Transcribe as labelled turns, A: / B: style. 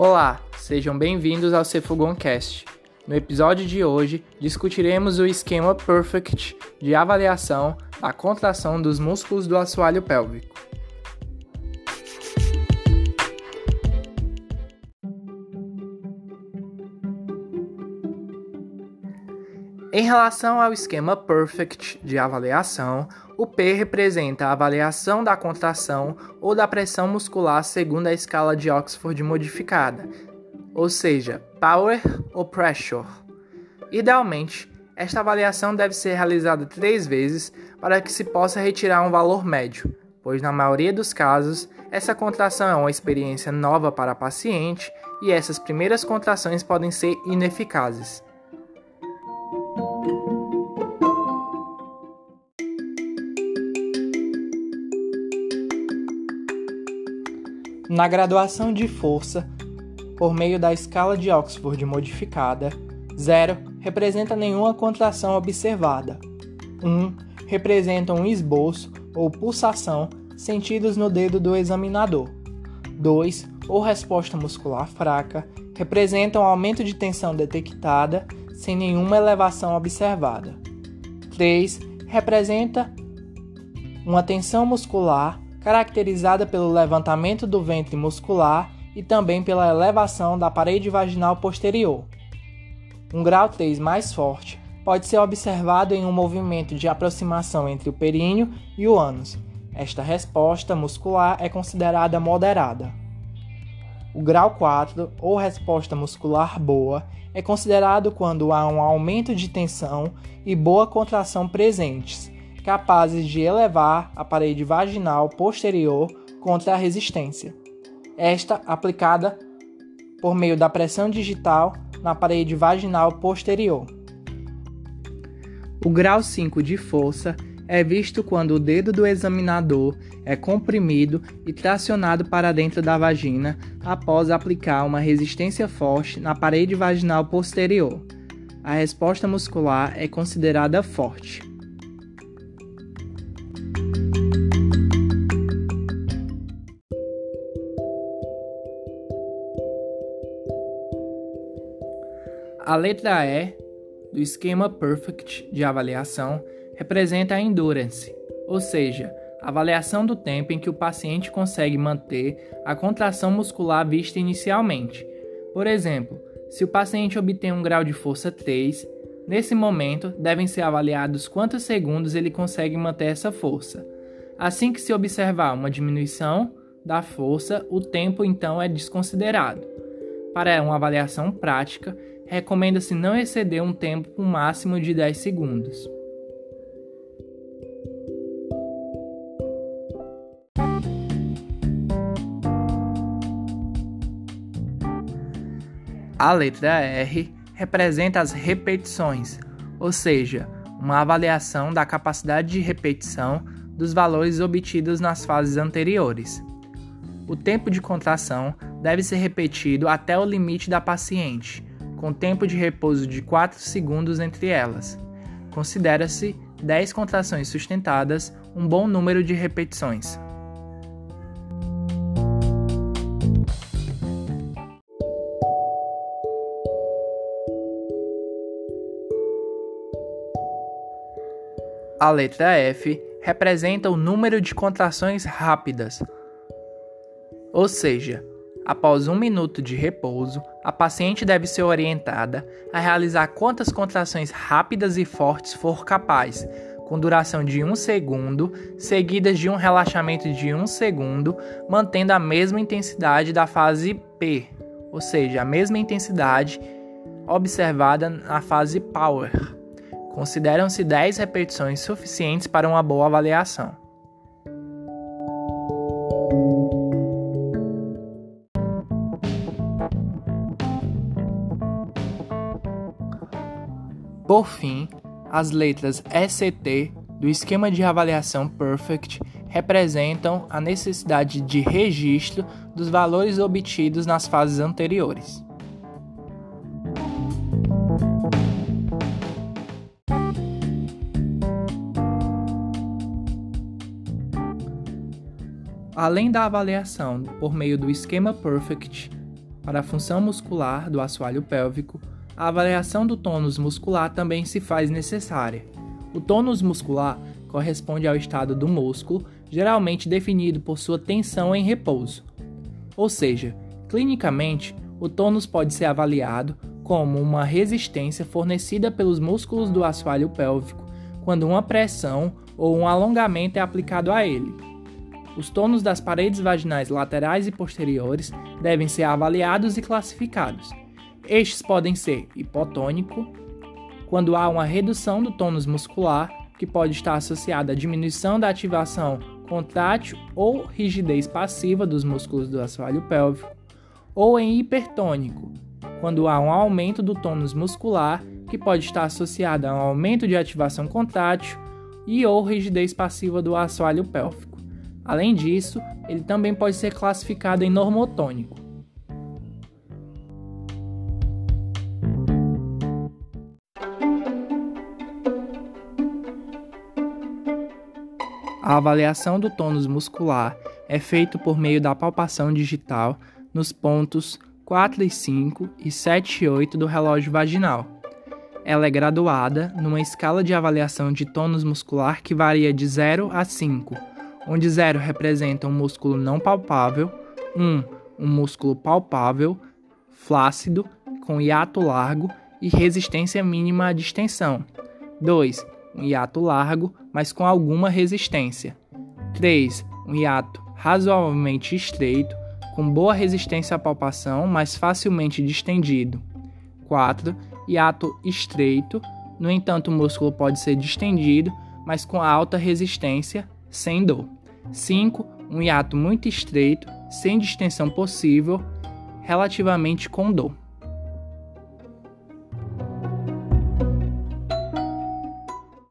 A: Olá, sejam bem-vindos ao Cefugoncast. No episódio de hoje, discutiremos o esquema Perfect de avaliação da contração dos músculos do assoalho pélvico. Em relação ao esquema Perfect de avaliação, o P representa a avaliação da contração ou da pressão muscular segundo a escala de Oxford modificada, ou seja, Power ou Pressure. Idealmente, esta avaliação deve ser realizada três vezes para que se possa retirar um valor médio, pois na maioria dos casos, essa contração é uma experiência nova para a paciente e essas primeiras contrações podem ser ineficazes. Na graduação de força, por meio da escala de Oxford modificada, 0 representa nenhuma contração observada. 1 um, representa um esboço ou pulsação sentidos no dedo do examinador. 2 ou resposta muscular fraca representa um aumento de tensão detectada sem nenhuma elevação observada. 3 representa uma tensão muscular caracterizada pelo levantamento do ventre muscular e também pela elevação da parede vaginal posterior. Um grau 3 mais forte pode ser observado em um movimento de aproximação entre o períneo e o ânus. Esta resposta muscular é considerada moderada. O grau 4, ou resposta muscular boa, é considerado quando há um aumento de tensão e boa contração presentes, capazes de elevar a parede vaginal posterior contra a resistência. Esta aplicada por meio da pressão digital na parede vaginal posterior. O grau 5 de força é visto quando o dedo do examinador é comprimido e tracionado para dentro da vagina após aplicar uma resistência forte na parede vaginal posterior. A resposta muscular é considerada forte. A letra E do esquema Perfect de avaliação representa a endurance, ou seja, a avaliação do tempo em que o paciente consegue manter a contração muscular vista inicialmente. Por exemplo, se o paciente obtém um grau de força 3, nesse momento devem ser avaliados quantos segundos ele consegue manter essa força. Assim que se observar uma diminuição da força, o tempo então é desconsiderado. Para uma avaliação prática, recomenda-se não exceder um tempo máximo de 10 segundos. A letra R representa as repetições, ou seja, uma avaliação da capacidade de repetição dos valores obtidos nas fases anteriores. O tempo de contração deve ser repetido até o limite da paciente, com tempo de repouso de 4 segundos entre elas. Considera-se 10 contrações sustentadas um bom número de repetições. A letra F representa o número de contrações rápidas, ou seja, Após um minuto de repouso, a paciente deve ser orientada a realizar quantas contrações rápidas e fortes for capaz, com duração de 1 segundo, seguidas de um relaxamento de 1 segundo, mantendo a mesma intensidade da fase P, ou seja, a mesma intensidade observada na fase Power. Consideram-se 10 repetições suficientes para uma boa avaliação. Por fim, as letras ECT do esquema de avaliação Perfect representam a necessidade de registro dos valores obtidos nas fases anteriores. Além da avaliação por meio do esquema Perfect, Para a função muscular do assoalho pélvico, a avaliação do tônus muscular também se faz necessária. O tônus muscular corresponde ao estado do músculo, geralmente definido por sua tensão em repouso. Ou seja, clinicamente, o tônus pode ser avaliado como uma resistência fornecida pelos músculos do assoalho pélvico quando uma pressão ou um alongamento é aplicado a ele. Os tônus das paredes vaginais laterais e posteriores devem ser avaliados e classificados. Estes podem ser hipotônico, quando há uma redução do tônus muscular, que pode estar associada à diminuição da ativação contrátil ou rigidez passiva dos músculos do assoalho pélvico, ou em hipertônico, quando há um aumento do tônus muscular, que pode estar associado a um aumento de ativação contrátil e ou rigidez passiva do assoalho pélvico. Além disso, ele também pode ser classificado em normotônico. A avaliação do tônus muscular é feita por meio da palpação digital nos pontos 4 e 5 e 7 e 8 do relógio vaginal. Ela é graduada numa escala de avaliação de tônus muscular que varia de 0 a 5, onde 0 representa um músculo não palpável, 1 um, músculo palpável, flácido, com hiato largo e resistência mínima à distensão. 2 um hiato largo, mas com alguma resistência. 3. Um hiato razoavelmente estreito, com boa resistência à palpação, mas facilmente distendido. 4. Hiato estreito, no entanto, o músculo pode ser distendido, mas com alta resistência, sem dor. 5. Um hiato muito estreito, sem distensão possível, relativamente com dor.